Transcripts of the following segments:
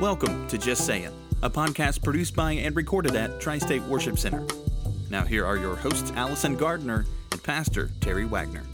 Welcome to Just Saying, a podcast produced by and recorded at Tri State Worship Center. Now, here are your hosts, Allison Gardner and Pastor Terry Wagner.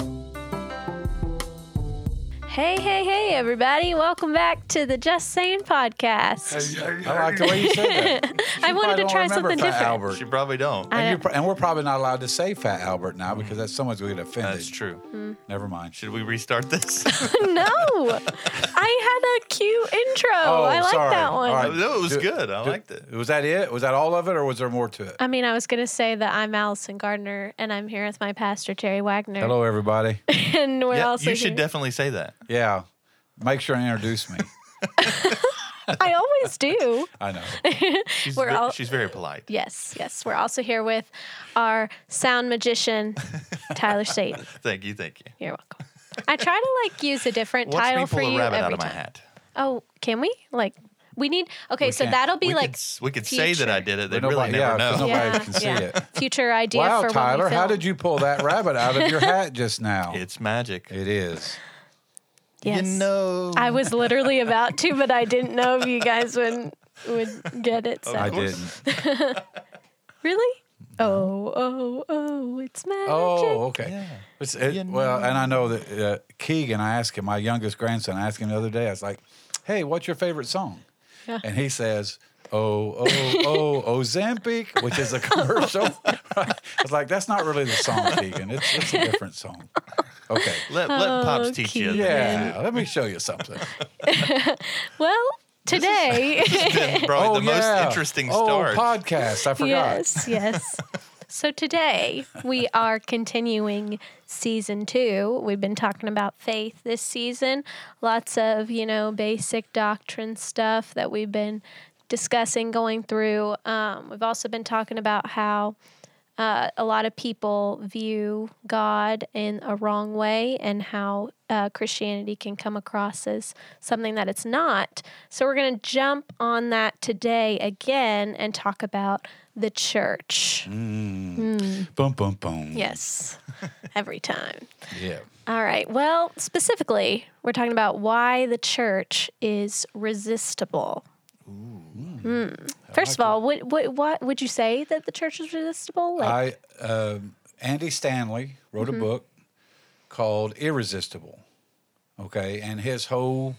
Hey, hey, hey, everybody. Welcome back to the Just Saying podcast. I like the way you said that. I wanted to try something Fat different. Albert. She probably don't. I And, you're, don't- pro- and we're probably not allowed to say Fat Albert now because that's someone's going to get offended. That's true. Hmm. Never mind. Should we restart this? no, I had a cute intro. I like Oh, sorry. that one. All right. no, it was Do- good. I do- liked it. Was that it? Was that all of it, or was there more to it? I mean, I was going to say that I'm Allison Gardner and I'm here with my pastor, Terry Wagner. Hello, everybody. And we're Yeah, also you should here- definitely say that. Yeah. Make sure and introduce me. I always do. I know. She's, We're ve- all- she's very polite. Yes, yes. We're also here with our sound magician, Tyler Satan. Thank you, thank you. You're welcome. I try to like use a different Watch title me pull for a you rabbit every out of my time. hat. Oh, can we? Like, we need. Okay, We so can't. that'll be we like could, s- we could say that I future. did it. They But really nobody- never yeah, 'cause know. nobody yeah, can see yeah. it. Future idea wow, for when Tyler, we how film. did you pull that rabbit out of your hat just now? It's magic. It is. Yes. You know. I was literally about to, but I didn't know if you guys would would get it. So. I didn't. Really? Oh, oh, oh! It's magic. Oh, okay. Yeah. It's- it- You well, and I know. know that uh, Keegan, I asked him, my youngest grandson, I asked him the other day, I was like, hey, what's your favorite song? Yeah. And he says, oh, oh, oh, Ozempic, which is a commercial. I was like, that's not really the song, Keegan. It's, it's a different song. Okay. Let, let Pops Oh, teach you. Yeah, let me show you something. Well, today. It's been probably the Oh, yeah. most interesting oh, start. podcast. I forgot. Yes, yes. so today we are continuing season two. We've been talking about faith this season. Lots of, you know, basic doctrine stuff that we've been discussing, going through. Um, we've also been talking about how uh, a lot of people view God in a wrong way and how uh, Christianity can come across as something that it's not. So, we're going to jump on that today again and talk about the church. Mm. Boom, boom, boom. Yes, every time. Yeah. All right. Well, specifically, we're talking about why the church is resistible. Hmm. First of all, what, what what would you say that the church is resistible? Like, I um Andy Stanley wrote Mm-hmm. a book called Irresistible. Okay, and his whole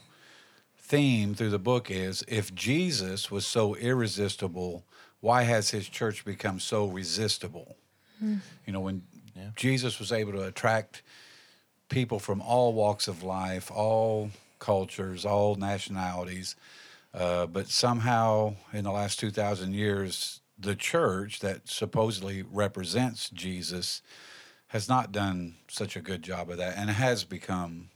theme through the book is if Jesus was so irresistible, why has his church become so resistible? Hmm. You know, when Jesus was able to attract people from all walks of life, all cultures, all nationalities, uh, but somehow in the last 2,000 years, the church that supposedly represents Jesus has not done such a good job of that and has become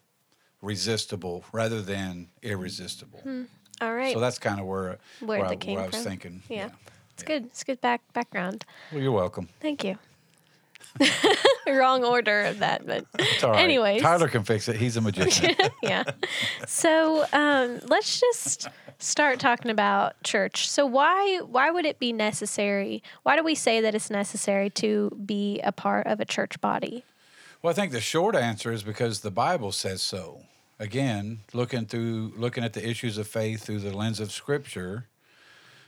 resistible rather than irresistible. all right. So that's kind of where, Where where, I, where I was thinking. Yeah. it's good. It's good back background. Well, you're welcome. Thank you. Wrong order of that, but It's all right. anyways. Tyler can fix it. He's a magician. yeah. So um, let's just start talking about church. So why why would it be necessary? Why do we say that it's necessary to be a part of a church body? Well, I think the short answer is because the Bible says so. Again, looking through looking at the issues of faith through the lens of Scripture,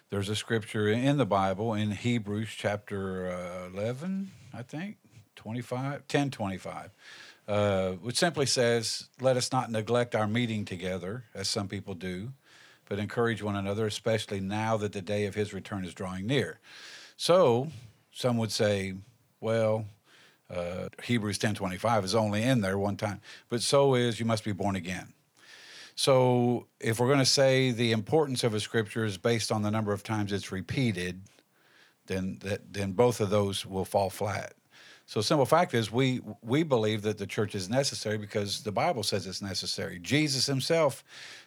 there's a scripture in the Bible in Hebrews chapter uh, 11, I think, 25, 10, 25, uh, which simply says, "Let us not neglect our meeting together, as some people do, but encourage one another, especially now that the day of His return is drawing near." So, some would say, "Well." uh, Hebrews 10:25 is only in there one time, but so is you must be born again. So if we're going to say the importance of a scripture is based on the number of times it's repeated, then that then both of those will fall flat. So simple fact is we we believe that the church is necessary because the Bible says it's necessary. Jesus himself,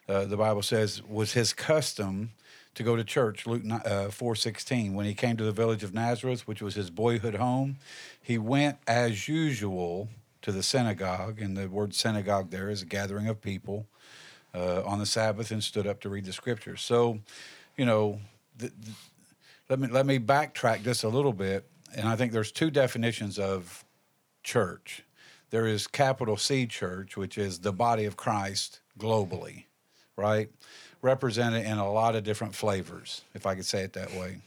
uh, the Bible says, was his custom to go to church. Luke uh, four sixteen. When he came to the village of Nazareth, which was his boyhood home, he went as usual to the synagogue, and the word synagogue there is a gathering of people uh, on the Sabbath, and stood up to read the scriptures. So, you know, th- th- let me let me backtrack just a little bit, and I think there's two definitions of church. There is capital C church, which is the body of Christ globally, right? represented in a lot of different flavors, if I could say it that way.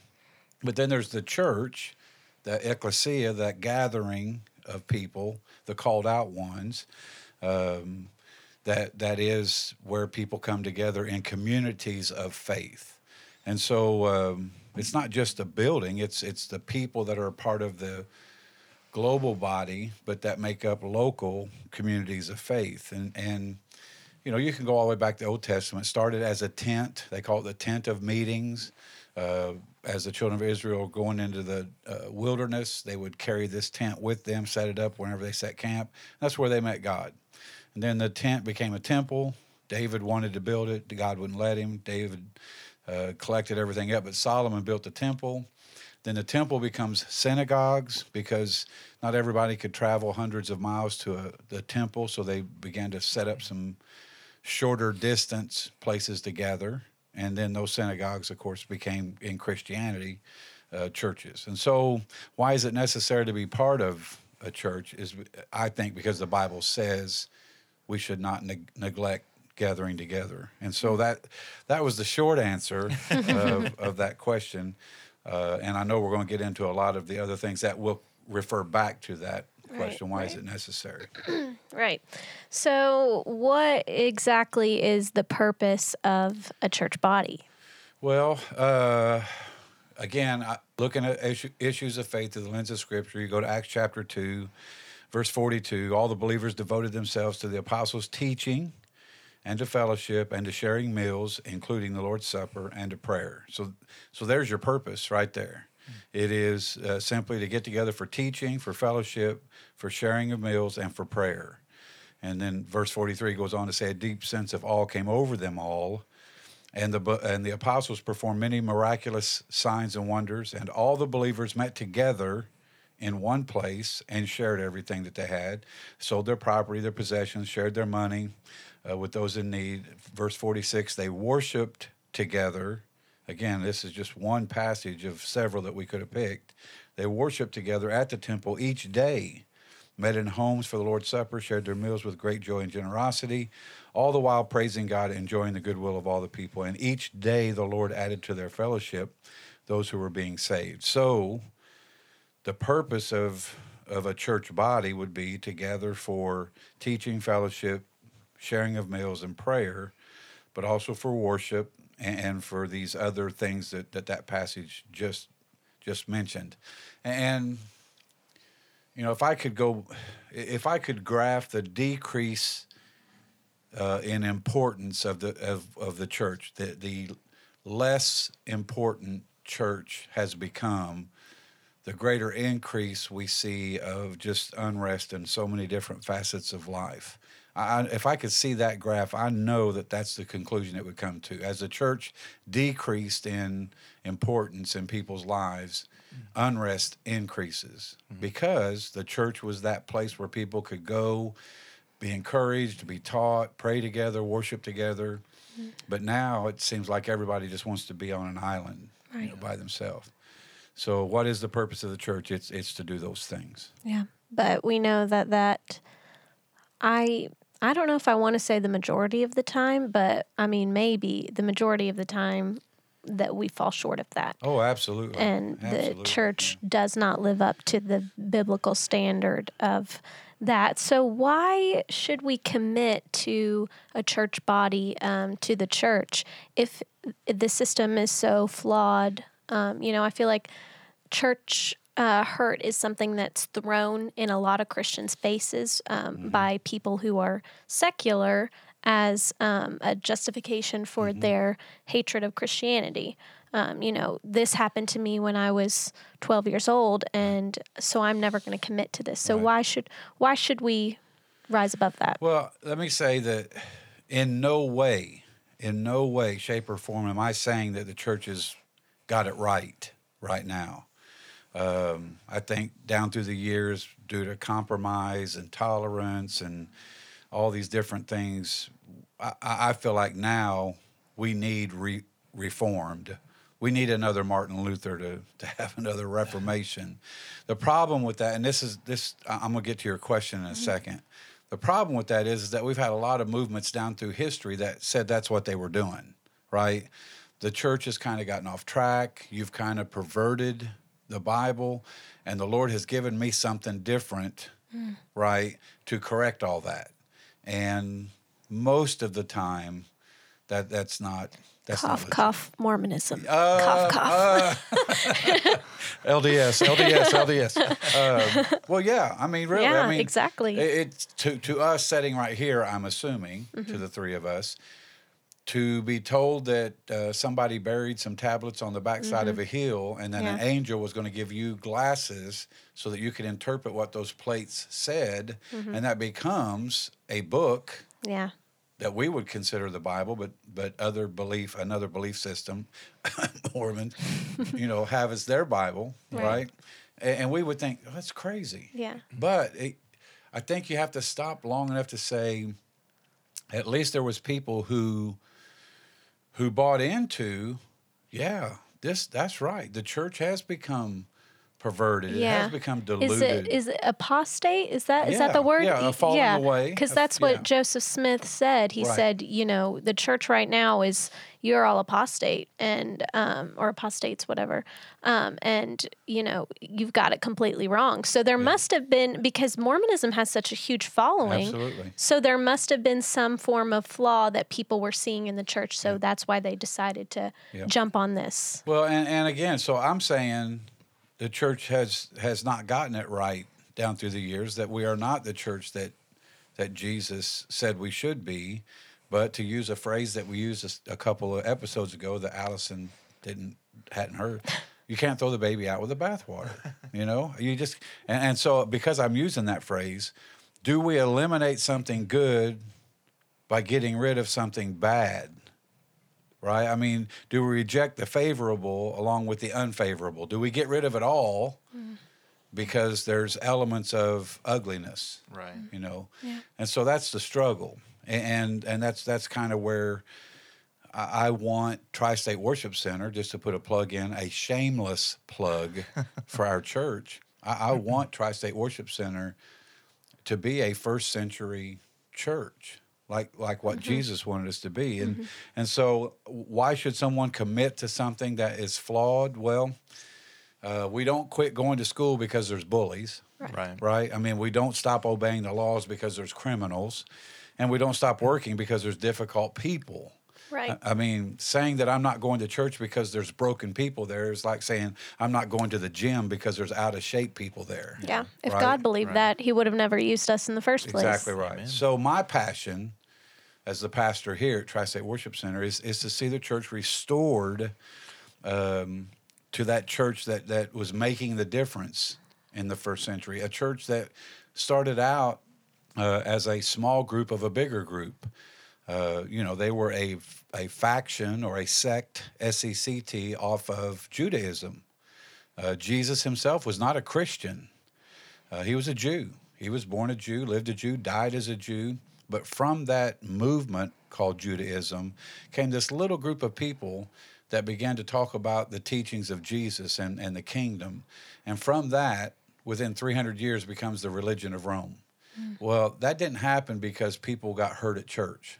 But then there's the church, the ecclesia, that gathering of people, the called out ones. Um, that that is where people come together in communities of faith, and so um, it's not just a building; it's it's the people that are part of the global body, but that make up local communities of faith, and and you know you can go all the way back to the Old Testament. It started as a tent; they call it the tent of meetings. Uh, as the children of Israel going into the uh, wilderness, they would carry this tent with them, set it up whenever they set camp. That's where they met God. And then the tent became a temple. David wanted to build it. God wouldn't let him. David uh, collected everything up, but Solomon built the temple. Then the temple becomes synagogues because not everybody could travel hundreds of miles to a, the temple, so they began to set up some shorter distance places to gather. And then those synagogues, of course, became in Christianity uh, churches. And so, why is it necessary to be part of a church? Is I think because the Bible says we should not neg- neglect gathering together. And so that that was the short answer of, of, that question. Uh, and I know we're going to get into a lot of the other things that will refer back to that question. Right, Why right. is it necessary? right. So, what exactly is the purpose of a church body? Well, uh, again, looking at issues of faith through the lens of Scripture, you go to Acts chapter 2 Verse 42 All the believers devoted themselves to the apostles' teaching and to fellowship and to sharing meals, including the Lord's Supper and to prayer. So, so there's your purpose right there. It is uh, simply to get together for teaching, for fellowship, for sharing of meals, and for prayer. And then verse 43 goes on to say, a deep sense of awe came over them all. And the, and the apostles performed many miraculous signs and wonders, and all the believers met together in one place and shared everything that they had, sold their property, their possessions, shared their money uh, with those in need. Verse 46 they worshiped together. Again, this is just one passage of several that we could have picked. They worshiped together at the temple each day, met in homes for the Lord's Supper, shared their meals with great joy and generosity, all the while praising God, enjoying the goodwill of all the people. And each day the Lord added to their fellowship those who were being saved. So, the purpose of of a church body would be to gather for teaching, fellowship, sharing of meals, and prayer, but also for worship and, and for these other things that, that that passage just just mentioned. And you know, if I could go, if I could graph the decrease uh, in importance of the of, of the church, the the less important church has become the greater increase we see of just unrest in so many different facets of life. I, if I could see that graph, I know that that's the conclusion it would come to. As the church decreased in importance in people's lives, mm-hmm. unrest increases mm-hmm. because the church was that place where people could go, be encouraged, be taught, pray together, worship together. Mm-hmm. But now it seems like everybody just wants to be on an island right. you know, by themselves. So, what is the purpose of the church? It's it's to do those things. Yeah, but we know that that I I don't know if I want to say the majority of the time, but I mean maybe the majority of the time that we fall short of that. Oh, absolutely. And absolutely. the church yeah. does not live up to the biblical standard of that. So, why should we commit to a church body, um, to the church, if the system is so flawed um, you know, I feel like church uh, hurt is something that's thrown in a lot of Christians' faces um, mm-hmm. by people who are secular as um, a justification for mm-hmm. their hatred of Christianity. Um, you know, this happened to me when I was 12 years old, and so I'm never going to commit to this. So right. why should why should we rise above that? Well, let me say that in no way, in no way, shape, or form am I saying that the church is got it right right now. Um, I think down through the years, due to compromise and tolerance and all these different things, I, I feel like now we need re- reformed. We need another Martin Luther to, to have another Reformation. The problem with that, and this is this, I'm gonna get to your question in a mm-hmm. second. The problem with that is, is that we've had a lot of movements down through history that said that's what they were doing right? The church has kind of gotten off track. You've kind of perverted the Bible, and the Lord has given me something different, Mm. right, to correct all that. And most of the time, that that's not that's cough, cough, Mormonism. Uh, cough, cough. LDS, LDS, LDS. Um, well, yeah. I mean, really. Yeah, I mean, exactly. it- It's to to us sitting right here. I'm assuming Mm-hmm. to the three of us to be told that uh, somebody buried some tablets on the backside of a hill, and then an Mm-hmm. Angel was going to give you glasses so that you could interpret what those plates said, Mm-hmm. and that becomes a book yeah. that we would consider the Bible, but but other belief, another belief system, Mormon, you know, have as their Bible, Right. right? And, and we would think oh, that's crazy. Yeah. But it, I think you have to stop long enough to say, at least there was people who who bought into, yeah, this that's right. The church has become perverted. It has become Is diluted. it is it apostate? Is that is that the word? yeah, falling away Because that's what yeah. Joseph Smith said. He Right. said, you know, the church right now is you're all apostate and um, or apostates, whatever. Um, and you know, you've got it completely wrong. So there must have been because Mormonism has such a huge following. Absolutely. So there must have been some form of flaw that people were seeing in the church. So that's why they decided to Yeah. jump on this. Well, and, and again, so I'm saying the church has has not gotten it right down through the years that we are not the church that that Jesus said we should be, but to use a phrase that we used a couple of episodes ago that Allison didn't hadn't heard. You can't throw the baby out with the bathwater. You know, you just and, and so because I'm using that phrase, do we eliminate something good by getting rid of something bad? Right? I mean, do we reject the favorable along with the unfavorable? Do we get rid of it all mm-hmm. because there's elements of ugliness, Right. you know? Yeah. And so that's the struggle, and and that's that's kind of where I I want Tri-State Worship Center just to put a plug in, a shameless plug for our church. I, I mm-hmm. want Tri-State Worship Center to be a first century church like like what Jesus wanted us to be. And and so why should someone commit to something that is flawed? Well uh, we don't quit going to school because there's bullies Right. right? I mean we don't stop obeying the laws because there's criminals and we don't stop working because there's difficult people Right. I mean, saying that I'm not going to church because there's broken people there is like saying I'm not going to the gym because there's out of shape people there. Yeah. If God believed Right. that, He would have never used us in the first place. Exactly right. Amen. So my passion as the pastor here at Tri-State Worship Center is, is to see the church restored um, to that church that, that was making the difference in the first century. A church that started out uh, as a small group of a bigger group. Uh, you know, they were a, a faction or a sect, S E C T, off of Judaism. Uh, Jesus himself was not a Christian. Uh, he was a Jew. He was born a Jew, lived a Jew, died as a Jew. But from that movement called Judaism came this little group of people that began to talk about the teachings of Jesus and, and the kingdom. And from that, within 300 years, becomes the religion of Rome. Well, that didn't happen because people got hurt at church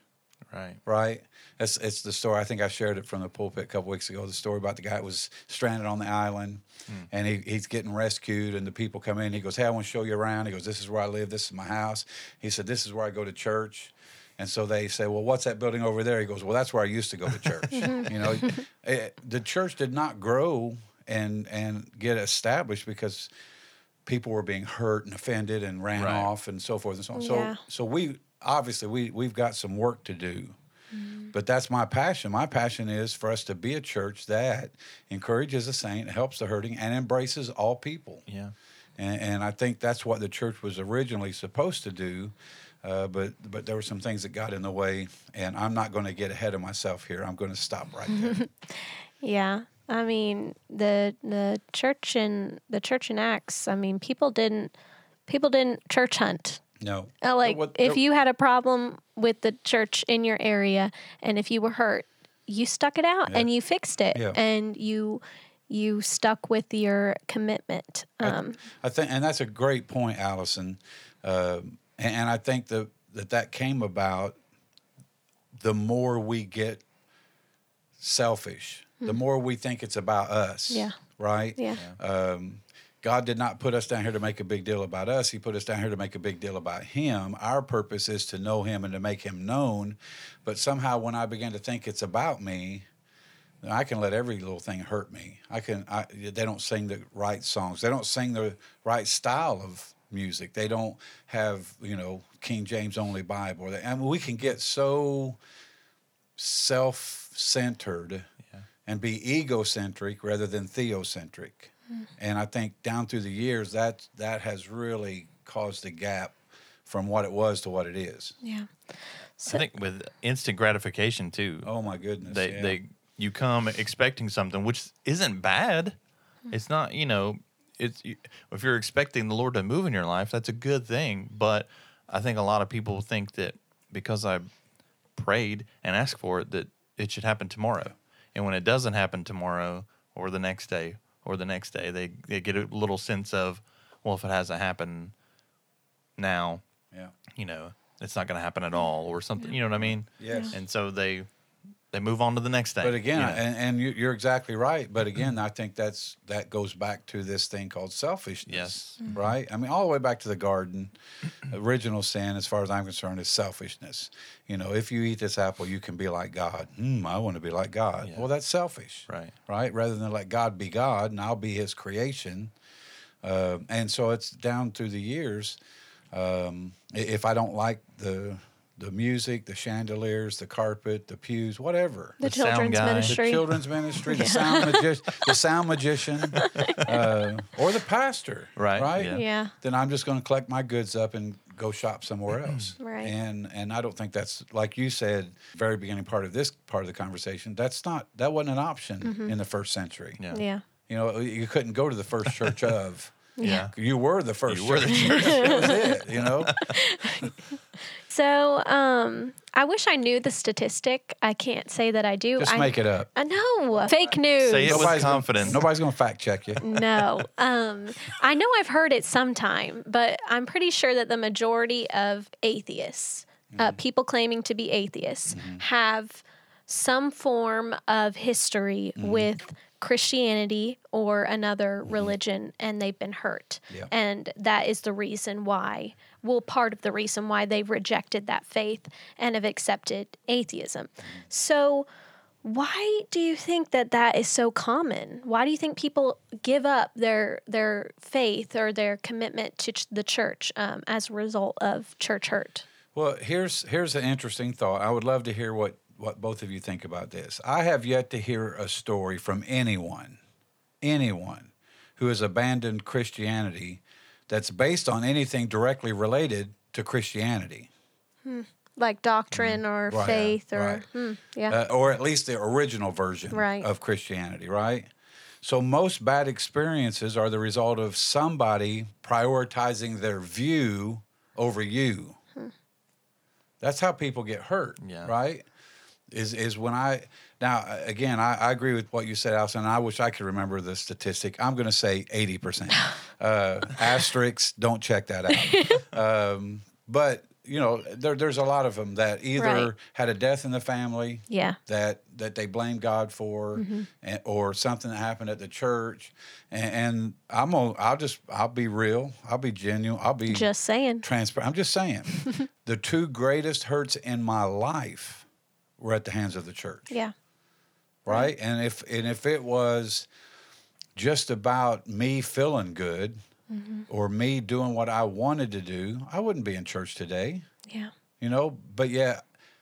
Right. right? It's, it's the story. I think I shared it from the pulpit a couple weeks ago. The story about the guy that was stranded on the island, hmm. and he, he's getting rescued, and the people come in. He goes, "Hey, I want to show you around." He goes, "This is where I live. This is my house." He said, "This is where I go to church." And so they say, "Well, what's that building over there?" He goes, "Well, that's where I used to go to church." Mm-hmm. you know, it, the church did not grow and and get established because people were being hurt and offended and ran Right. off and so forth and so on. Yeah. So so we obviously we we've got some work to do. But that's my passion. My passion is for us to be a church that encourages the saint, helps the hurting, and embraces all people. Yeah. And, and I think that's what the church was originally supposed to do. Uh, but but there were some things that got in the way, and I'm not going to get ahead of myself here. I'm going to stop right there. Yeah. I mean, the the church in the church in Acts, I mean, people didn't people didn't church hunt. No, Uh, like What- if you had a problem with the church in your area and if you were hurt, you stuck it out Yeah. and you fixed it Yeah. and you you stuck with your commitment. Um, I think, and that's a great point, Allison. Um and, and I think that, that that came about the more we get selfish. The more we think it's about us. Yeah. Right? Yeah. Um, God did not put us down here to make a big deal about us. He put us down here to make a big deal about Him. Our purpose is to know Him and to make Him known. But somehow, when I begin to think it's about me, I can let every little thing hurt me. I can. I, they don't sing the right songs. They don't sing the right style of music. They don't have you know King James only Bible. They, I mean, we can get so self-centered Yeah. and be egocentric rather than theocentric. And I think down through the years that that has really caused a gap from what it was to what it is. Yeah. I think with instant gratification too. Oh my goodness! they yeah. they you come expecting something which isn't bad. It's not you know it's if you're expecting the Lord to move in your life, that's a good thing. But I think a lot of people think that because I prayed and asked for it, that it should happen tomorrow. And when it doesn't happen tomorrow or the next day or the next day, they they get a little sense of well, if it hasn't happened now, yeah. you know, it's not going to happen at all or something. You know what I mean? Yes. And so they they move on to the next thing. But again, you know? and, and you- you're exactly right. But again, I think that's that goes back to this thing called selfishness. Yes. Right. I mean, all the way back to the garden. Original sin, as far as I'm concerned, is selfishness. You know, if you eat this apple, you can be like God. Hmm, I want to be like God. Yeah. Well, that's selfish. Right. Right. Rather than let God be God and I'll be His creation. Uh, and so it's down through the years. Um, if I don't like the the music, the chandeliers, the carpet, the pews, whatever, The, The sound children's guy. Ministry. the children's ministry, the sound magi- the sound magician, uh, or the pastor, Right, Right. yeah. yeah. Then I'm just going to collect my goods up and go shop somewhere else. Right. And and I don't think that's like you said, very beginning part of this part of the conversation. That's not that wasn't an option in the first century. yeah. Yeah. You know, you couldn't go to the first church of. Yeah. You were the first. You were the church. that was it. You know. So, um, I wish I knew the statistic. I can't say that I do. Just I, make it up. I know. Fake news. Say it with Nobody's gonna- confidence. nobody's going to fact check you. no. Um, I know I've heard it sometime, but I'm pretty sure that the majority of atheists, uh, Mm-hmm. people claiming to be atheists, have some form of history Mm-hmm. with Christianity or another religion, and they've been hurt. Yeah. And that is the reason why, well, part of the reason why they've rejected that faith and have accepted atheism. So, why do you think that that is so common? Why do you think people give up their their faith or their commitment to ch- the church um, as a result of church hurt? Well, here's here's an interesting thought. I would love to hear what what both of you think about this. I have yet to hear a story from anyone, anyone who has abandoned Christianity that's based on anything directly related to Christianity, Like doctrine or Mm-hmm. Right, faith or right. hmm, yeah. uh, or at least the original version Right. of Christianity, right? So most bad experiences are the result of somebody prioritizing their view over you. That's how people get hurt, Yeah. right? Is is when I now again I, I agree with what you said, Allison. And I wish I could remember the statistic. I'm going to say eighty percent. Uh, asterisks, don't check that out. um, but you know, there, there's a lot of them that either Right. had a death in the family, Yeah. that that they blame God for, Mm-hmm. and, or something that happened at the church. And, and I'm gonna, I'll just, I'll be real, I'll be genuine, I'll be Just saying. transparent. I'm just saying, the two greatest hurts in my life were at the hands of the church, Yeah. Right? And if and if it was just about me feeling good Mm-hmm. or me doing what I wanted to do, I wouldn't be in church today Yeah. you know but yeah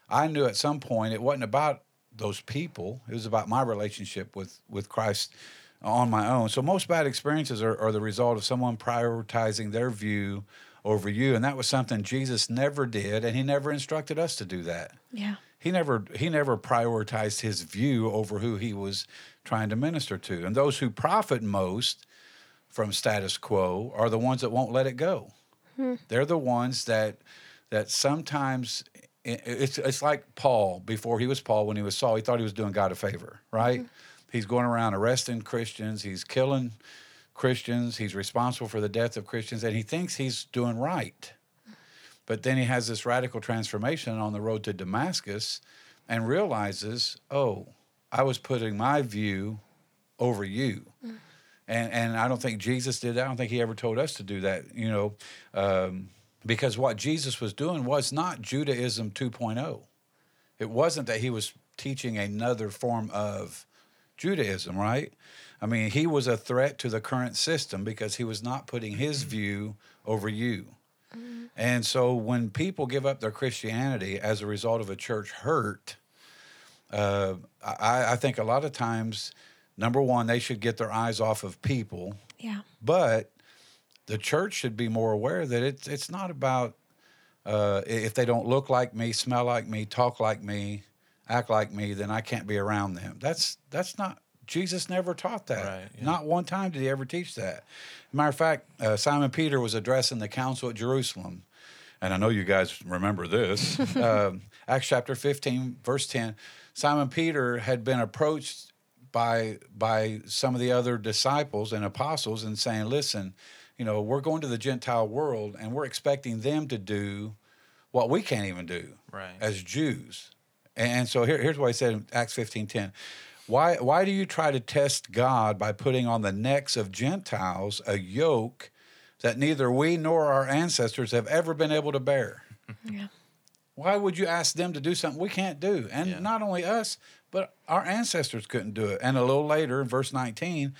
i knew at some point it wasn't about those people it was about my relationship with with christ on my own so most bad experiences are, are the result of someone prioritizing their view over you and that was something jesus never did and he never instructed us to do that Yeah. He never he never prioritized his view over who he was trying to minister to. And those who profit most from status quo are the ones that won't let it go. Hmm. They're the ones that that sometimes it's it's like Paul before he was Paul when he was Saul he thought he was doing God a favor right? Mm-hmm. He's going around arresting Christians he's killing Christians he's responsible for the death of Christians and he thinks he's doing right but then he has this radical transformation on the road to Damascus and realizes, oh, I was putting my view over you. And, and I don't think Jesus did that. I don't think he ever told us to do that, you know, um, because what Jesus was doing was not Judaism 2.0. It wasn't that he was teaching another form of Judaism, right? I mean, he was a threat to the current system because he was not putting his view over you. And so when people give up their Christianity as a result of a church hurt, uh, I, I think a lot of times, number one, they should get their eyes off of people, Yeah. but the church should be more aware that it's it's not about uh, if they don't look like me, smell like me, talk like me, act like me, then I can't be around them. That's that's not Jesus never taught that. Right, yeah. Not one time did he ever teach that. Matter of fact, uh, Simon Peter was addressing the council at Jerusalem, and I know you guys remember this. um, Acts chapter fifteen, verse ten. Simon Peter had been approached by by some of the other disciples and apostles and saying, "Listen, you know, we're going to the Gentile world and we're expecting them to do what we can't even do Right. as Jews." And so here, here's what he said in Acts fifteen ten. Why why do you try to test God by putting on the necks of Gentiles a yoke that neither we nor our ancestors have ever been able to bear? Yeah. Why would you ask them to do something we can't do? And Yeah. not only us, but our ancestors couldn't do it. And a little later in verse 19,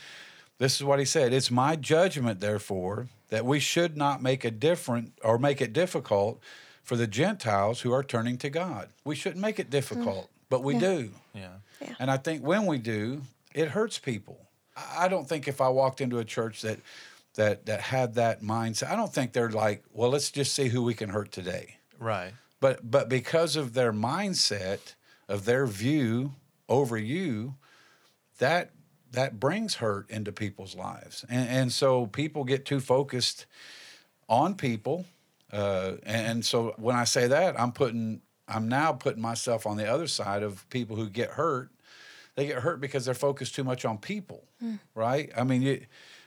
this is what he said It's my judgment, therefore, that we should not make a different or make it difficult for the Gentiles who are turning to God. We shouldn't make it difficult, mm. but we do. Yeah. And I think when we do, it hurts people. I I don't think if I walked into a church that that that had that mindset, I don't think they're like, well, let's just see who we can hurt today Right. but but because of their mindset of their view over you that that brings hurt into people's lives and, and so people get too focused on people uh, and, and so when i say that i'm putting i'm now putting myself on the other side of people who get hurt they get hurt because they're focused too much on people right i mean you,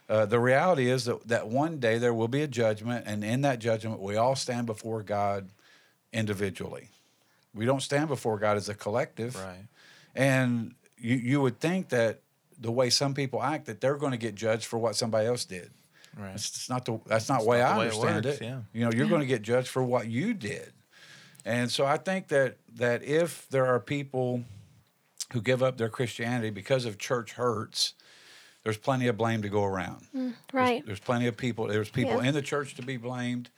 uh, the reality is that, that one day there will be a judgment and in that judgment we all stand before god individually. We don't stand before God as a collective. Right. And you, you would think that the way some people act, that they're going to get judged for what somebody else did. Right. It's, it's not the that's not the way not I the way it understand works, it. yeah. You know, you're going to get judged for what you did. And so I think that that if there are people who give up their Christianity because of church hurts, there's plenty of blame to go around. Mm, there's- Right. There's, plenty of people. There's people Yeah. in the church to be blamed,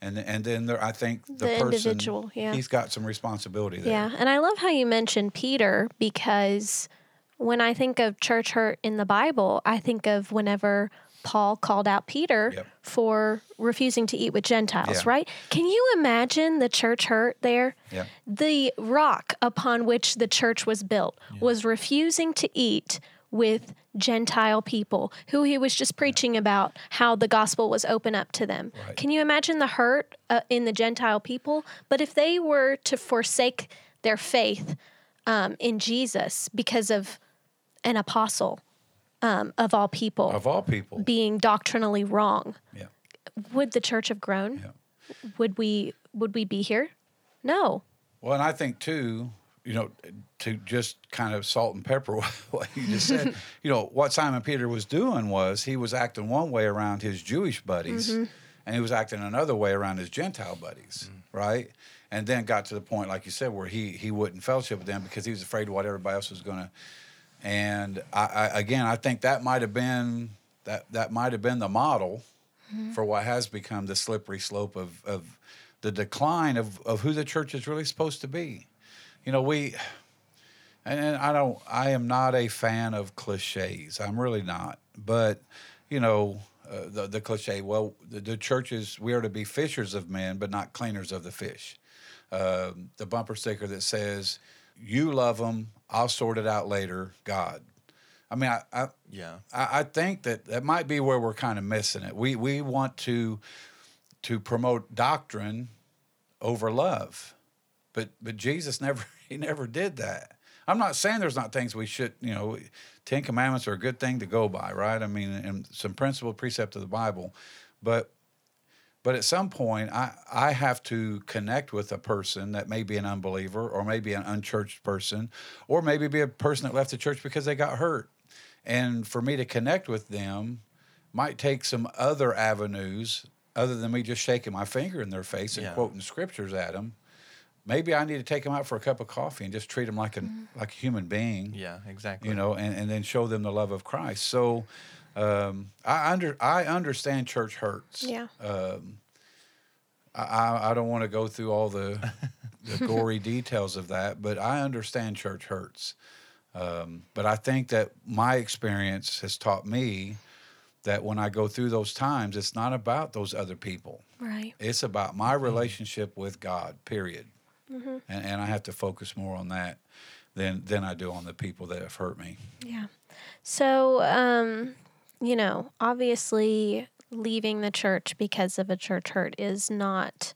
and and then there, I think the, The person individual, yeah. he's got some responsibility there. Yeah, and I love how you mentioned Peter because when I think of church hurt in the Bible, I think of whenever Paul called out Peter Yep. for refusing to eat with Gentiles, Yeah. right? Can you imagine the church hurt there? Yeah. The rock upon which the church was built was refusing to eat with Gentile people who he was just preaching about how the gospel was open up to them. Right. Can you imagine the hurt uh, in the Gentile people? But if they were to forsake their faith um, in Jesus because of an apostle um, of all people Of all people. being doctrinally wrong, yeah. would the church have grown? Yeah. Would we would we be here? No. Well, and I think too, you know, to just kind of salt and pepper what you just said, you know, what Simon Peter was doing was he was acting one way around his Jewish buddies, and he was acting another way around his Gentile buddies, right? And then got to the point, like you said, where he he wouldn't fellowship with them because he was afraid of what everybody else was going to. And I, I again, I think that might have been that that might have been the model for what has become the slippery slope of, of the decline of, of who the church is really supposed to be. You know, we, and, and I don't, I am not a fan of cliches. I'm really not. But, you know, uh, the, the cliche, well, the, the church is, we are to be fishers of men, but not cleaners of the fish. Um, the bumper sticker that says, you love them, I'll sort it out later, God. I mean, I, I, Yeah. I, I think that that might be where we're kind of missing it. We we want to to promote doctrine over love, but but Jesus never he never did that. I'm not saying there's not things we should you know, Ten Commandments are a good thing to go by, right? I mean, and some principle precept of the Bible, but But at some point, I, I have to connect with a person that may be an unbeliever or maybe an unchurched person or maybe be a person that left the church because they got hurt. And for me to connect with them might take some other avenues other than me just shaking my finger in their face and Yeah. quoting scriptures at them. Maybe I need to take them out for a cup of coffee and just treat them like a mm-hmm. like a human being Yeah, exactly. you know, and, and then show them the love of Christ. So um, I under I understand church hurts. Yeah. Um, I, I I don't want to go through all the, the gory details of that, but I understand church hurts. Um, but I think that my experience has taught me that when I go through those times, it's not about those other people. Right. It's about my relationship with God. Period. And, and I have to focus more on that than than I do on the people that have hurt me. Yeah. So, um, you know, obviously leaving the church because of a church hurt is not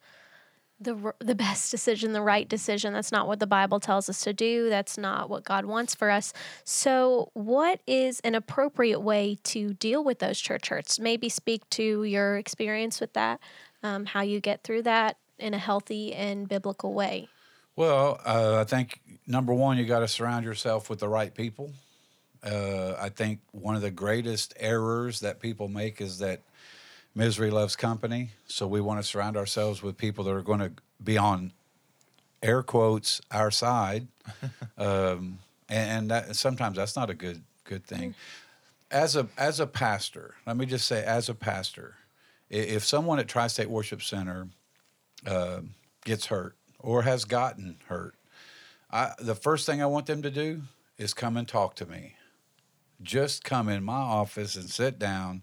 the the best decision, the right decision. That's not what the Bible tells us to do. That's not what God wants for us. So, what is an appropriate way to deal with those church hurts? Maybe speak to your experience with that, um, how you get through that in a healthy and biblical way. Well, uh, I think number one, you got to surround yourself with the right people. Uh, I think one of the greatest errors that people make is that misery loves company. So we want to surround ourselves with people that are going to be on air quotes our side, um, and, that sometimes that's not a good good thing. As a as a pastor, let me just say, as a pastor, if someone at Tri State Worship Center uh, gets hurt or has gotten hurt, I, the first thing I want them to do is come and talk to me. Just come in my office and sit down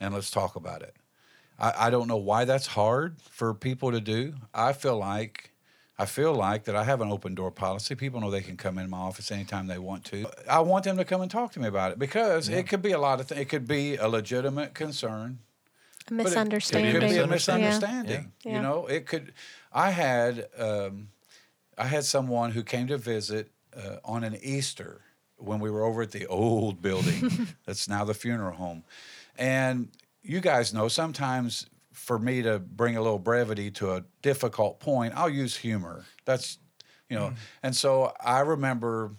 and let's talk about it. I, I don't know why that's hard for people to do. I feel like I feel like that I have an open door policy. People know they can come in my office anytime they want to. I want them to come and talk to me about it because it could be a lot of things. It could be a legitimate concern. A misunderstanding. It, could be a Misunderstanding. misunderstanding. Yeah. You know, it could. I had um, I had someone who came to visit uh, on an Easter when we were over at the old building that's now the funeral home, and you guys know sometimes for me to bring a little brevity to a difficult point, I'll use humor. That's you know, and so I remember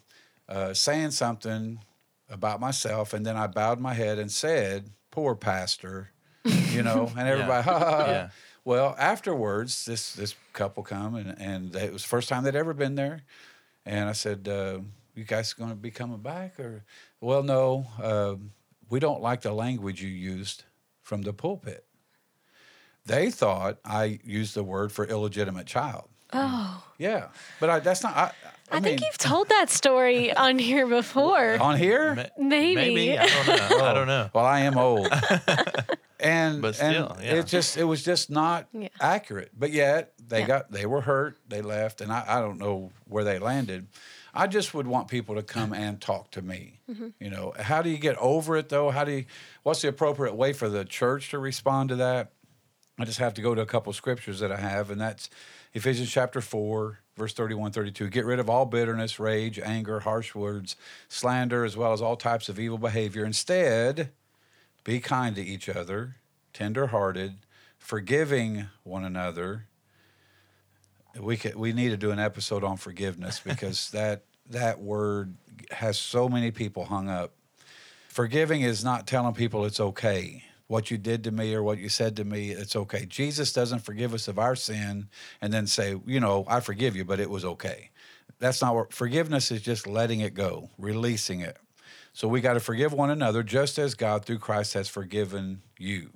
uh, saying something about myself, and then I bowed my head and said, "Poor pastor," you know, and everybody, ha, ha, ha. Yeah. Well, afterwards, this this couple come and and it was the first time they'd ever been there, and I said, uh, "You guys going to be coming back?" Or, well, no, uh, we don't like the language you used from the pulpit. They thought I used the word for illegitimate child. Oh. Yeah, but I, that's not. I, I, I, mean, think you've told that story on here before. on here. Ma- Maybe. Maybe. I don't know. I don't know. Well, I am old. and But and still, yeah. it just it was just not Yeah. accurate. But yet they Yeah. got they were hurt, they left, and I, I don't know where they landed. I just would want people to come and talk to me. Mm-hmm. You know, how do you get over it though? How do you what's the appropriate way for the church to respond to that? I just have to go to a couple scriptures that I have, and that's Ephesians chapter 4, verse 31, 32. Get rid of all bitterness, rage, anger, harsh words, slander, as well as all types of evil behavior. Instead, be kind to each other, tender-hearted, forgiving one another. We could, we need to do an episode on forgiveness because that that word has so many people hung up. Forgiving is not telling people it's okay. What you did to me or what you said to me, it's okay. Jesus doesn't forgive us of our sin and then say, you know, I forgive you, but it was okay. That's not what forgiveness is just letting it go, releasing it. So we got to forgive one another just as God through Christ has forgiven you.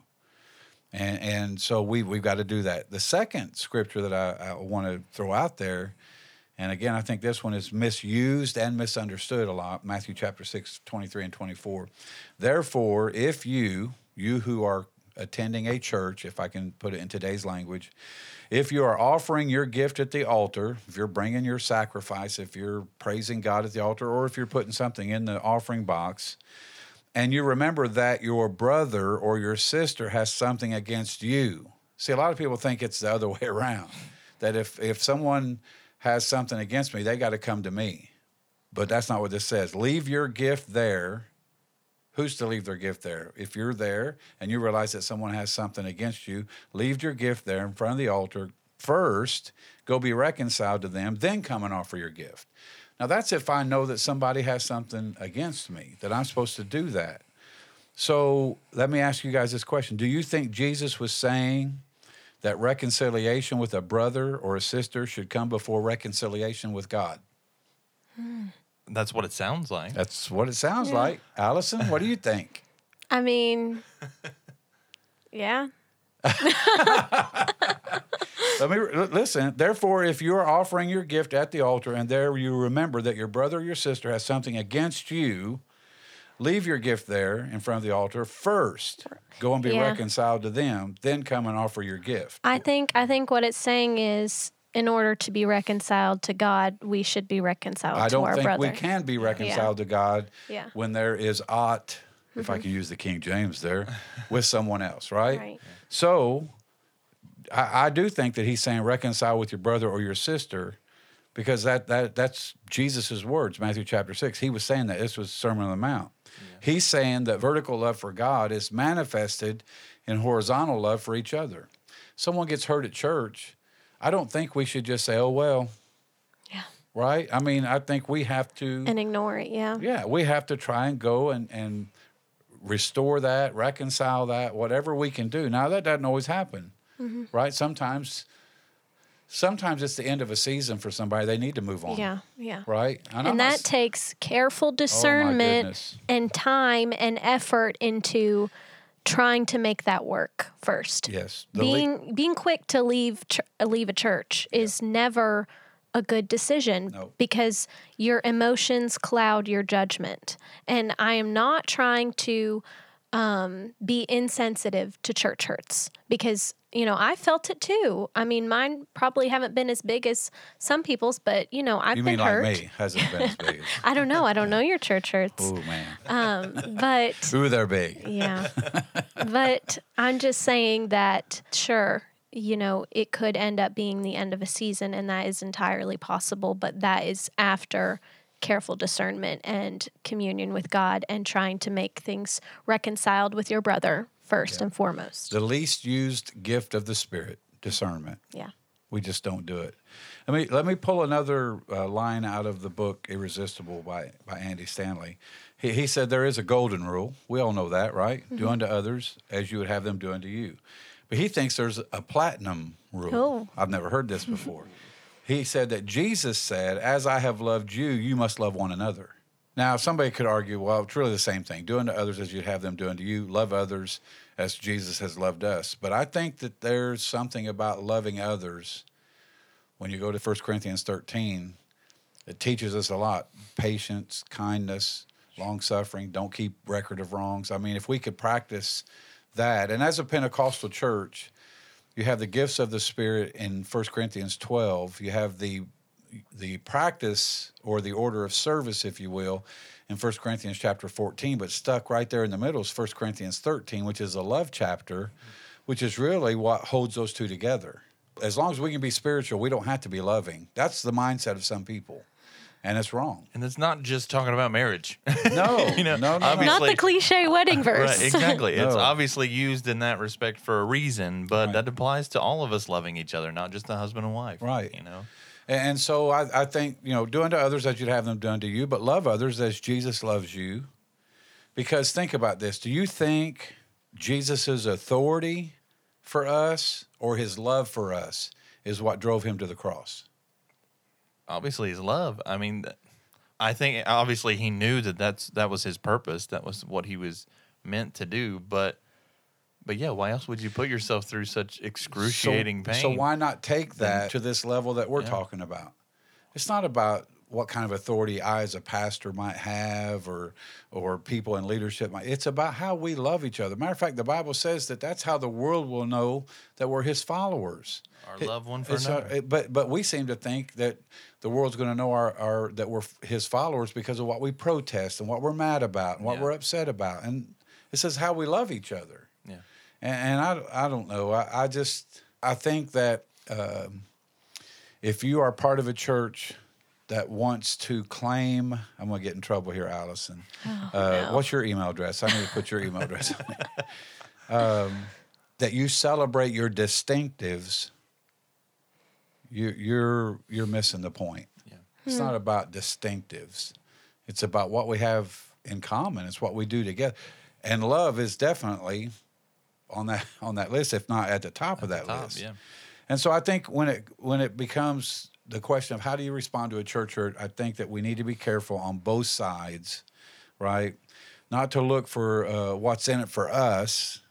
And, and so we, we've got to do that. The second scripture that I, I want to throw out there, and again, I think this one is misused and misunderstood a lot Matthew chapter 6, 23 and 24. Therefore, if you, you who are attending a church, if I can put it in today's language, if you are offering your gift at the altar, if you're bringing your sacrifice, if you're praising God at the altar, or if you're putting something in the offering box, and you remember that your brother or your sister has something against you. See, a lot of people think it's the other way around. That if if someone has something against me, they got to come to me. But that's not what this says. Leave your gift there. Who's to leave their gift there? If you're there and you realize that someone has something against you, leave your gift there in front of the altar first, go be reconciled to them, then come and offer your gift. Now, that's if I know that somebody has something against me, that I'm supposed to do that. So let me ask you guys this question Do you think Jesus was saying that reconciliation with a brother or a sister should come before reconciliation with God? Hmm. That's what it sounds like. That's what it sounds Yeah. like. Allison, what do you think? I mean, yeah. Let me listen. Therefore, if you are offering your gift at the altar and there you remember that your brother or your sister has something against you, leave your gift there in front of the altar first. Go and be Yeah. reconciled to them, then come and offer your gift. I think I think what it's saying is in order to be reconciled to God, we should be reconciled I to don't our think brother. we can be reconciled to God Yeah. Mm-hmm. when there is aught, if I can use the King James there, with someone else, right? Right. So I, I do think that he's saying reconcile with your brother or your sister because that, that that's Jesus' words, Matthew chapter 6. He was saying that. This was Sermon on the Mount. He's saying that vertical love for God is manifested in horizontal love for each other. Someone gets hurt at church, I don't think we should just say, oh, well, Yeah. right? I mean, I think we have to, And ignore it, yeah. yeah, we have to try and go and, and restore that, reconcile that, whatever we can do. Now, that doesn't always happen, Mm-hmm. right? Sometimes, sometimes it's the end of a season for somebody. They need to move on, Yeah, yeah. right? I'm And that s- takes careful Oh, discernment goodness. and time and effort into trying to make that work first. yes, the le- being being quick to leave ch- leave a church is never a good decision No. because your emotions cloud your judgment. And I am not trying to um, be insensitive to church hurts because you know I felt it too. I mean, mine probably haven't been as big as some people's, but you know I've you been mean hurt. like me? Hasn't been as big. I don't know. I don't know your church hurts, Oh man, um, but ooh, they're big. yeah. but I'm just saying that, sure, you know, it could end up being the end of a season, and that is entirely possible, but that is after careful discernment and communion with God and trying to make things reconciled with your brother first and foremost. The least used gift of the Spirit, discernment. Yeah. We just don't do it. Let me let me pull another uh, line out of the book "Irresistible" by by Andy Stanley. He, he said there is a golden rule. We all know that, right? Do unto others as you would have them do unto you. But he thinks there's a platinum rule. Oh. I've never heard this before. He said that Jesus said, "As I have loved you, you must love one another." Now, somebody could argue, well, it's really the same thing doing to others as you'd have them doing to you. Love others as Jesus has loved us. But I think that there's something about loving others when you go to 1 Corinthians 13, it teaches us a lot patience, kindness, long suffering, don't keep record of wrongs. I mean, if we could practice that, and as a Pentecostal church, you have the gifts of the Spirit in 1 Corinthians 12, you have the the practice or the order of service, if you will, in 1 Corinthians chapter 14, but stuck right there in the middle is 1 Corinthians 13, which is a love chapter, which is really what holds those two together. As long as we can be spiritual, we don't have to be loving. That's the mindset of some people, and it's wrong. And it's not just talking about marriage. No, You know, no, no, no. obviously- Not the cliche wedding verse. Right, exactly. It's obviously used in that respect for a reason, but Right. that applies to all of us loving each other, not just the husband and wife. Right. You know. And so I, I think, you know, do unto others as you'd have them done to you, but love others as Jesus loves you. Because think about this do you think Jesus' authority for us or his love for us is what drove him to the cross? Obviously, his love. I mean, I think obviously he knew that that's that was his purpose. That was what he was meant to do. But, but yeah, why else would you put yourself through such excruciating so, pain? So why not take that to this level that we're Yeah. talking about? It's not about what kind of authority I as a pastor might have or or people in leadership might. It's about how we love each other. Matter of fact, the Bible says that that's how the world will know that we're his followers. Our It- love one for our- another. it- but but we seem to think that the world's going to know our, our that we're his followers because of what we protest and what we're mad about and what Yeah. we're upset about. And it says how we love each other. yeah. And, and I, I don't know. I, I just I think that um, if you are part of a church that wants to claim. I'm going to get in trouble here, Allison. Oh, uh, no. What's your email address? I need to put your email address on it. Um, that you celebrate your distinctives. You, you're you're missing the point. Yeah. It's not about distinctives. It's about what we have in common. It's what we do together. And love is definitely on that on that list, if not at the top of that Top, list. yeah. And so I think when it when it becomes the question of how do you respond to a church hurt, I think that we need to be careful on both sides, right? Not to look for uh, what's in it for us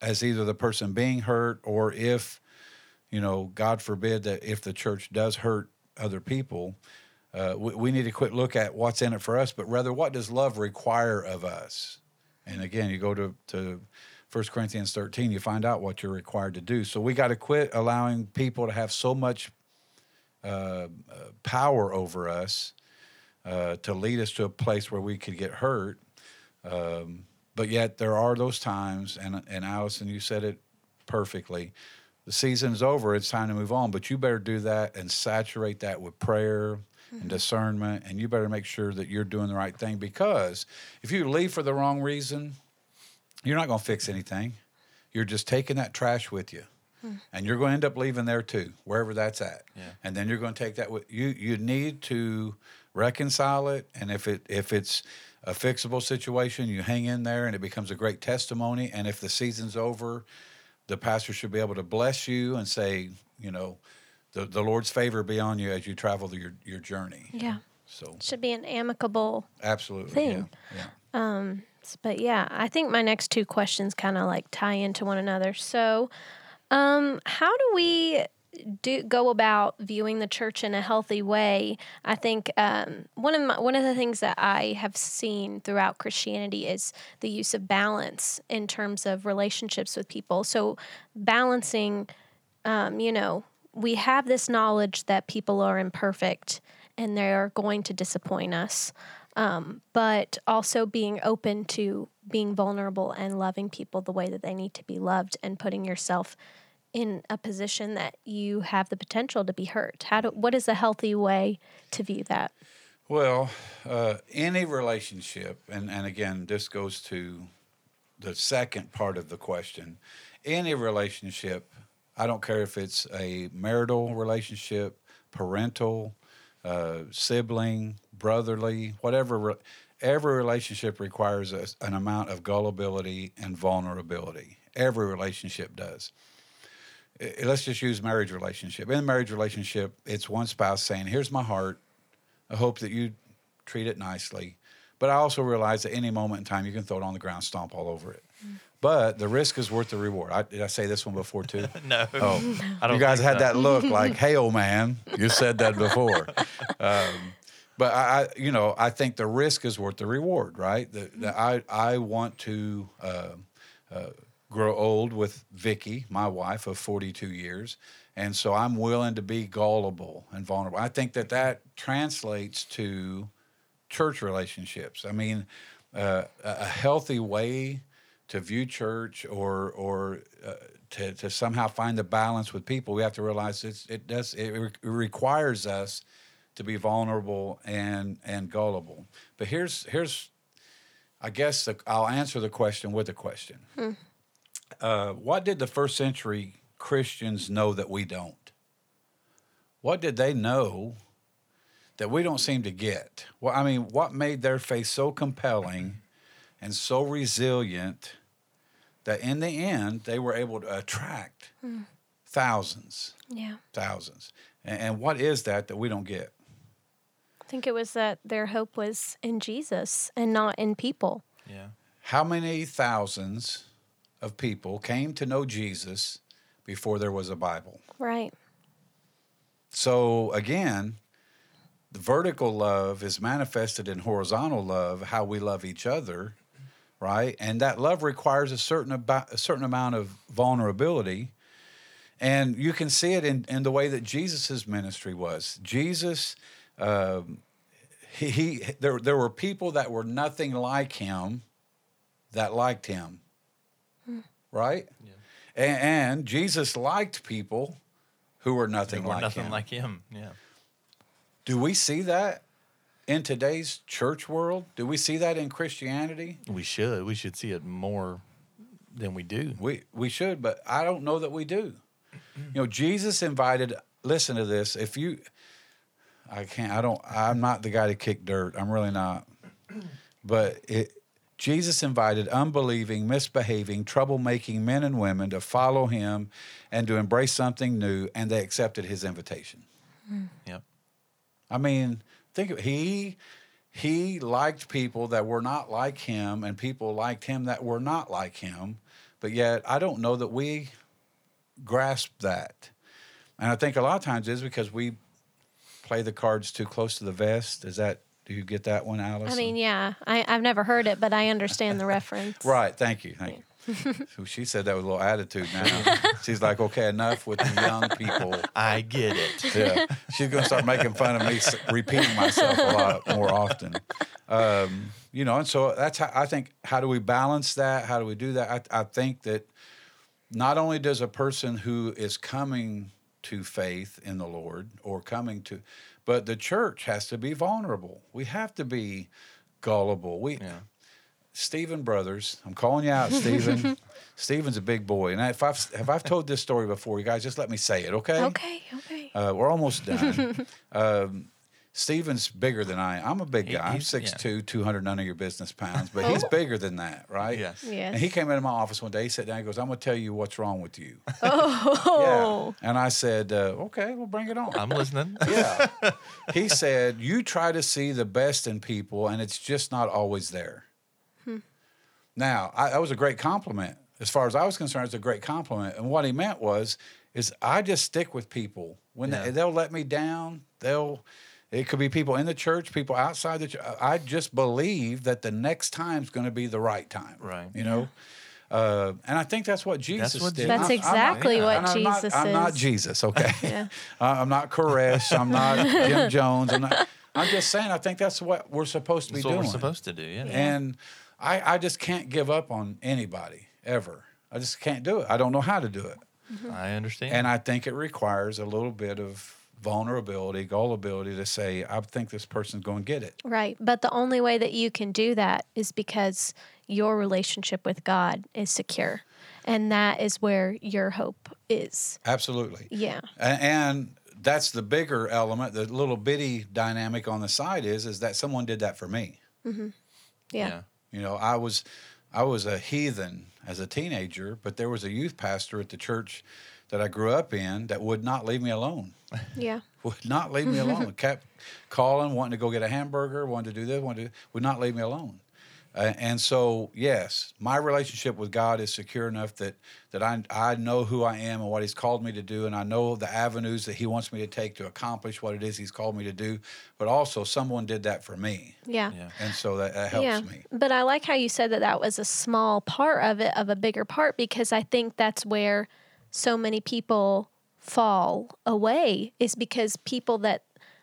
as either the person being hurt or if, you know, God forbid that if the church does hurt other people, uh, we, we need to quit look at what's in it for us, but rather what does love require of us? And again, you go to to 1 Corinthians 13, you find out what you're required to do. So we got to quit allowing people to have so much uh, uh, power over us uh, to lead us to a place where we could get hurt. Um, but yet there are those times, and and Allison, you said it perfectly. The season's over; it's time to move on. But you better do that and saturate that with prayer and discernment, and you better make sure that you're doing the right thing. Because if you leave for the wrong reason, you're not going to fix anything. You're just taking that trash with you. And you're going to end up leaving there too, wherever that's at. Yeah. And then you're going to take that with you. You need to reconcile it, and if it if it's a fixable situation, you hang in there, and it becomes a great testimony. And if the season's over, the pastor should be able to bless you and say, you know, the, the Lord's favor be on you as you travel your your journey. Yeah. So Should be an amicable absolutely, Thing. yeah, yeah. Um, s- But yeah, I think my next two questions kind of like tie into one another. So, um, how do we do go about viewing the church in a healthy way? I think um, one of my, one of the things that I have seen throughout Christianity is the use of balance in terms of relationships with people. So, balancing, um, you know, we have this knowledge that people are imperfect and they are going to disappoint us um, but also being open to being vulnerable and loving people the way that they need to be loved and putting yourself in a position that you have the potential to be hurt. How do what is a healthy way to view that? Well, uh, any relationship, and, and again, this goes to the second part of the question. Any relationship, I don't care if it's a marital relationship, parental, uh, sibling, brotherly, whatever, every relationship requires a, an amount of gullibility and vulnerability. Every relationship does. Let's just use marriage relationship. In a marriage relationship, it's one spouse saying, "Here's my heart. I hope that you treat it nicely. But I also realize at any moment in time you can throw it on the ground, stomp all over it. But the risk is worth the reward. I, did I say this one before too? No. Oh, I don't you guys had so. that look like, "Hey, old man, you said that before." Um, but I, I, you know, I think the risk is worth the reward, right? The, the, I, I want to uh, uh, grow old with Vicky, my wife of 42 years, and so I'm willing to be gullible and vulnerable. I think that that translates to church relationships. I mean, uh, a healthy way to view church or or uh, to, to somehow find the balance with people, we have to realize it's, it does it, re- it requires us to be vulnerable and and gullible. But here's here's I guess the, I'll answer the question with a question. Uh, what did the first century Christians know that we don't? What did they know that we don't seem to get? Well, I mean, what made their faith so compelling and so resilient that in the end they were able to attract hmm. thousands, Yeah. thousands? And, and what is that that we don't get? I think it was that their hope was in Jesus and not in people. Yeah. How many thousands of people came to know Jesus before there was a Bible? Right. So again, the vertical love is manifested in horizontal love, how we love each other, right? And that love requires a certain about a certain amount of vulnerability. And you can see it in, in the way that Jesus' ministry was. Jesus, um, he, he there there were people that were nothing like him that liked him, right? And, and Jesus liked people who were nothing We're like nothing him. like him. Yeah. Do we see that in today's church world? Do we see that in Christianity? We should. We should see it more than we do. We we should, but I don't know that we do. You know, Jesus invited. Listen to this. If you, I can't. I don't. I'm not the guy to kick dirt. I'm really not. But it, Jesus invited unbelieving, misbehaving, troublemaking men and women to follow him and to embrace something new, and they accepted his invitation. Yep. I mean, think of he he liked people that were not like him, and people liked him that were not like him. But yet, I don't know that we grasp that. And I think a lot of times is because we play the cards too close to the vest. Is that do you get that one, Alice? I mean, yeah, I, I've never heard it, but I understand the reference. Right. Thank you. Thank you. So she said that with a little attitude now. She's like, okay, enough with the young people. I get it. Yeah. She's going to start making fun of me repeating myself a lot more often. Um, you know, and so that's how I think, how do we balance that? How do we do that? I, I think that not only does a person who is coming to faith in the Lord or coming to, but the church has to be vulnerable. We have to be gullible. We, Yeah. Stephen Brothers, I'm calling you out, Stephen. Stephen's a big boy, and if I've if I've told this story before, you guys just let me say it, okay? Okay, okay. Uh, we're almost done. um, Stephen's bigger than I am. I'm a big He- guy. I'm he's- 6'2", 200, none of your business pounds, but he's Oh. bigger than that, right? Yes. Yes. And he came into my office one day. He sat down. He goes, "I'm going to tell you what's wrong with you." Oh, Yeah. And I said, uh, "Okay, well, bring it on." I'm listening. yeah. He said, "You try to see the best in people, and it's just not always there." Now, I, that was a great compliment. As far as I was concerned, it's a great compliment. And what he meant was, is I just stick with people when Yeah. they, they'll let me down. They'll. It could be people in the church, people outside the church. I just believe that the next time's going to be the right time. Right. You know. Uh, and I think that's what Jesus what did. Jesus- That's I'm- I'm not- exactly what and I'm not- Jesus I'm not. Jesus, okay? Yeah. I'm not Koresh. I'm not Jim Jones. I'm not. I'm just saying. I think that's what we're supposed to be That's what doing. we're supposed to do. Yeah. And I, I just can't give up on anybody ever. I just can't do it. I don't know how to do it. I understand. And I think it requires a little bit of vulnerability, gullibility to say, I think this person's going to get it. right. But the only way that you can do that is because your relationship with God is secure. And that is where your hope is. Absolutely. Yeah. A- And that's the bigger element. The little bitty dynamic on the side is is that someone did that for me. Mm-hmm. Yeah. You know, I was I was a heathen as a teenager, but there was a youth pastor at the church that I grew up in that would not leave me alone. Yeah. Would not leave me alone. Kept calling, wanting to go get a hamburger, wanted to do this, wanted to, would not leave me alone. Uh, and so, yes, my relationship with God is secure enough that that I I know who I am and what He's called me to do, and I know the avenues that He wants me to take to accomplish what it is He's called me to do. But also, someone did that for me, Yeah. Yeah. and so that, that helps yeah. me. But I like how you said that that was a small part of it, of a bigger part, because I think that's where so many people fall away is because people that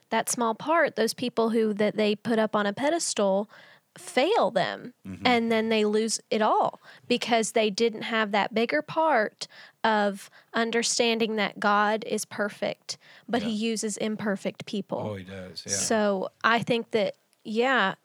that small part, those people who that they put up on a pedestal fail them mm-hmm. and then they lose it all because they didn't have that bigger part of understanding that God is perfect but he uses imperfect people. Oh, He does. Yeah. So I think that, yeah,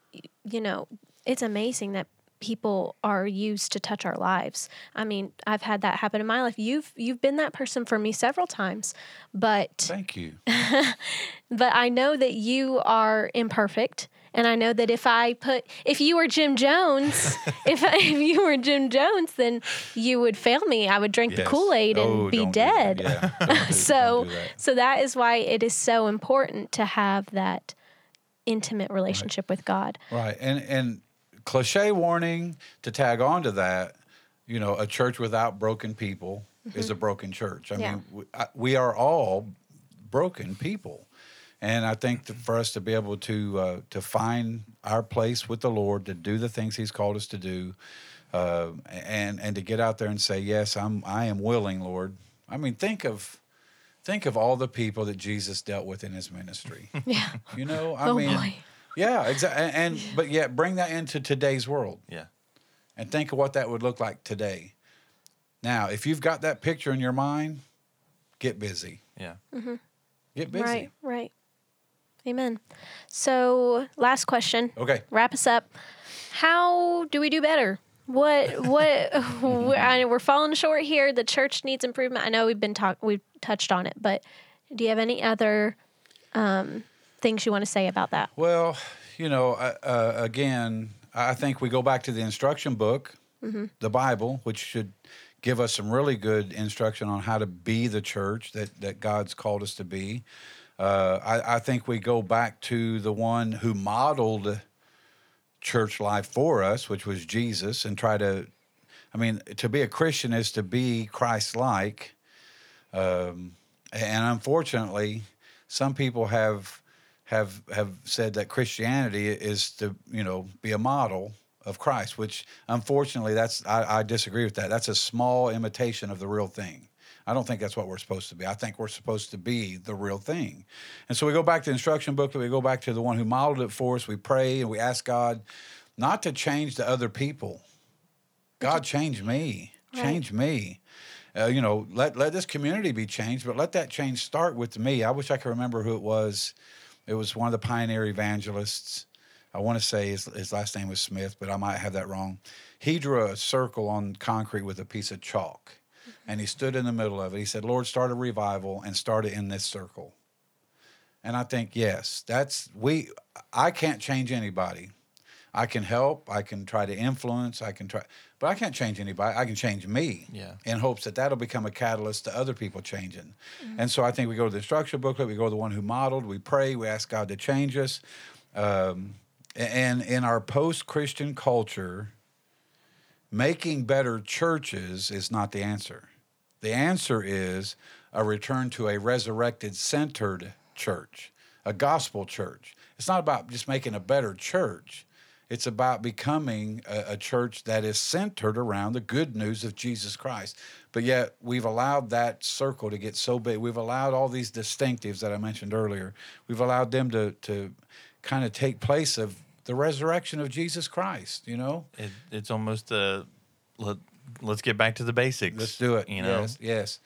you know, it's amazing that people are used to touch our lives. I mean, I've had that happen in my life. You've you've been that person for me several times, but Thank you. but I know that you are imperfect. And I know that if I put, if you were Jim Jones, if, I, if you were Jim Jones, then you would fail me. I would drink the Kool Aid and Oh, be do dead. Yeah. Don't so that. so that is why it is so important to have that intimate relationship with God. Right. And and cliche warning to tag on to that, you know, a church without broken people is a mm-hmm. broken church. I Yeah. mean, we, I, we are all broken people. And I think that for us to be able to uh, to find our place with the Lord, to do the things He's called us to do, uh, and and to get out there and say, "Yes, I'm I am willing, Lord." I mean, think of think of all the people that Jesus dealt with in His ministry. Yeah. You know, I oh mean, boy. yeah, exactly. And, and but yet bring that into today's world yeah. and think of what that would look like today. Now, if you've got that picture in your mind, get busy. Yeah. Get busy. Right. Right. Amen. So, last question. Okay. Wrap us up. How do we do better? What what we're, I know we're falling short here. The church needs improvement. I know we've been talk we've touched on it, but do you have any other um, things you want to say about that? Well, you know, uh, again, I think we go back to the instruction book, the Bible, which should give us some really good instruction on how to be the church that, that God's called us to be. Uh, I, I think we go back to the one who modeled church life for us, which was Jesus, and try to, I mean, to be a Christian is to be Christ like. Um, and unfortunately, some people have have have said that Christianity is to you know be a model of Christ, which unfortunately that's I, I disagree with that. That's a small imitation of the real thing. I don't think that's what we're supposed to be. I think we're supposed to be the real thing. And so we go back to the instruction booklet, we go back to the one who modeled it for us, we pray and we ask God not to change the other people. God change me. Change me. Uh, you know, let let this community be changed, but let that change start with me. I wish I could remember who it was. It was one of the pioneer evangelists. I want to say his, his last name was Smith, but I might have that wrong. He drew a circle on concrete with a piece of chalk, and he stood in the middle of it. He said, "Lord, start a revival and start it in this circle." And I think, yes, that's we. I can't change anybody. I can help. I can try to influence. I can try, but I can't change anybody. I can change me. Yeah. In hopes that that'll become a catalyst to other people changing. And so I think we go to the instruction booklet. We go to the one who modeled. We pray. We ask God to change us. Um, and in our post-Christian culture, making better churches is not the answer. The answer is a return to a resurrected centered church, a gospel church. It's not about just making a better church. It's about becoming a, a church that is centered around the good news of Jesus Christ. But yet, we've allowed that circle to get so big. We've allowed all these distinctives that I mentioned earlier. We've allowed them to, to kind of take place of the resurrection of Jesus Christ, you know? It, it's almost a let's get back to the basics. Let's do it. You know, Yes, yes.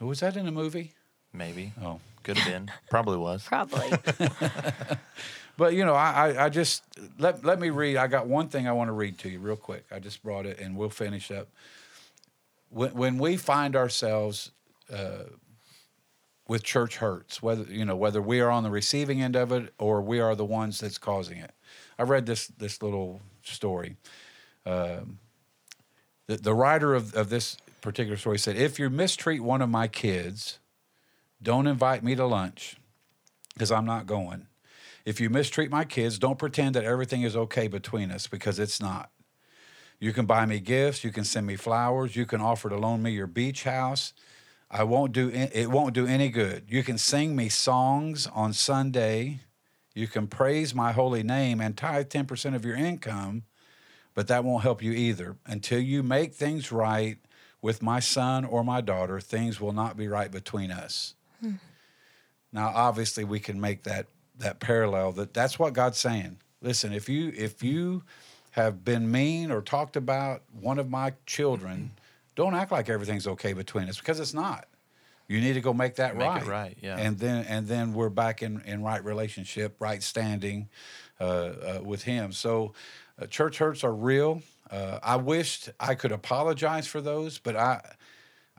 Was that in a movie? maybe. Oh. Could have been. Probably was. Probably. But you know, I, I, I just let let me read. I got one thing I want to read to you real quick. I just brought it, and we'll finish up. When when we find ourselves uh, with church hurts, whether you know whether we are on the receiving end of it or we are the ones that's causing it. I read this this little story. Um, the the writer of, of this particular story said, "If you mistreat one of my kids, don't invite me to lunch because I'm not going." If you mistreat my kids, don't pretend that everything is okay between us because it's not. You can buy me gifts, you can send me flowers, you can offer to loan me your beach house. I won't do it won't do any good. You can sing me songs on Sunday. You can praise my holy name and tithe 10% of your income, but that won't help you either. Until you make things right with my son or my daughter, things will not be right between us. Now, obviously, we can make that that parallel. That that's what God's saying. Listen, if you if you have been mean or talked about one of my children, don't act like everything's okay between us because it's not. You need to go make that Make it right. right, yeah. And then and then we're back in in right relationship, right standing uh, uh, with Him. So, uh, church hurts are real. Uh, I wished I could apologize for those, but I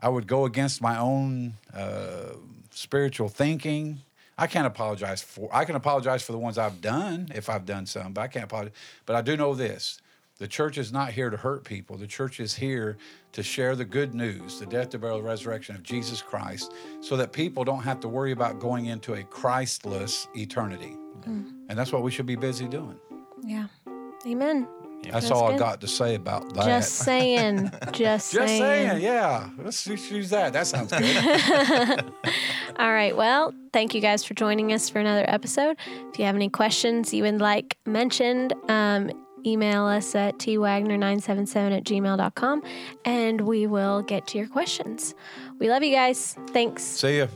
I would go against my own uh, spiritual thinking. I can't apologize for. I can apologize for the ones I've done if I've done some, but I can't apologize. But I do know this: the church is not here to hurt people. The church is here to share the good news, the death, the burial, the resurrection of Jesus Christ, so that people don't have to worry about going into a Christless eternity. And that's what we should be busy doing. yeah. Amen. That's, That's all I got to say about that. Just saying. Just, Just saying. saying, yeah. Let's just use that. That sounds good. All right. Well, thank you guys for joining us for another episode. If you have any questions you would like mentioned, um, email us at twagner977 at gmail.com and we will get to your questions. We love you guys. Thanks. See ya.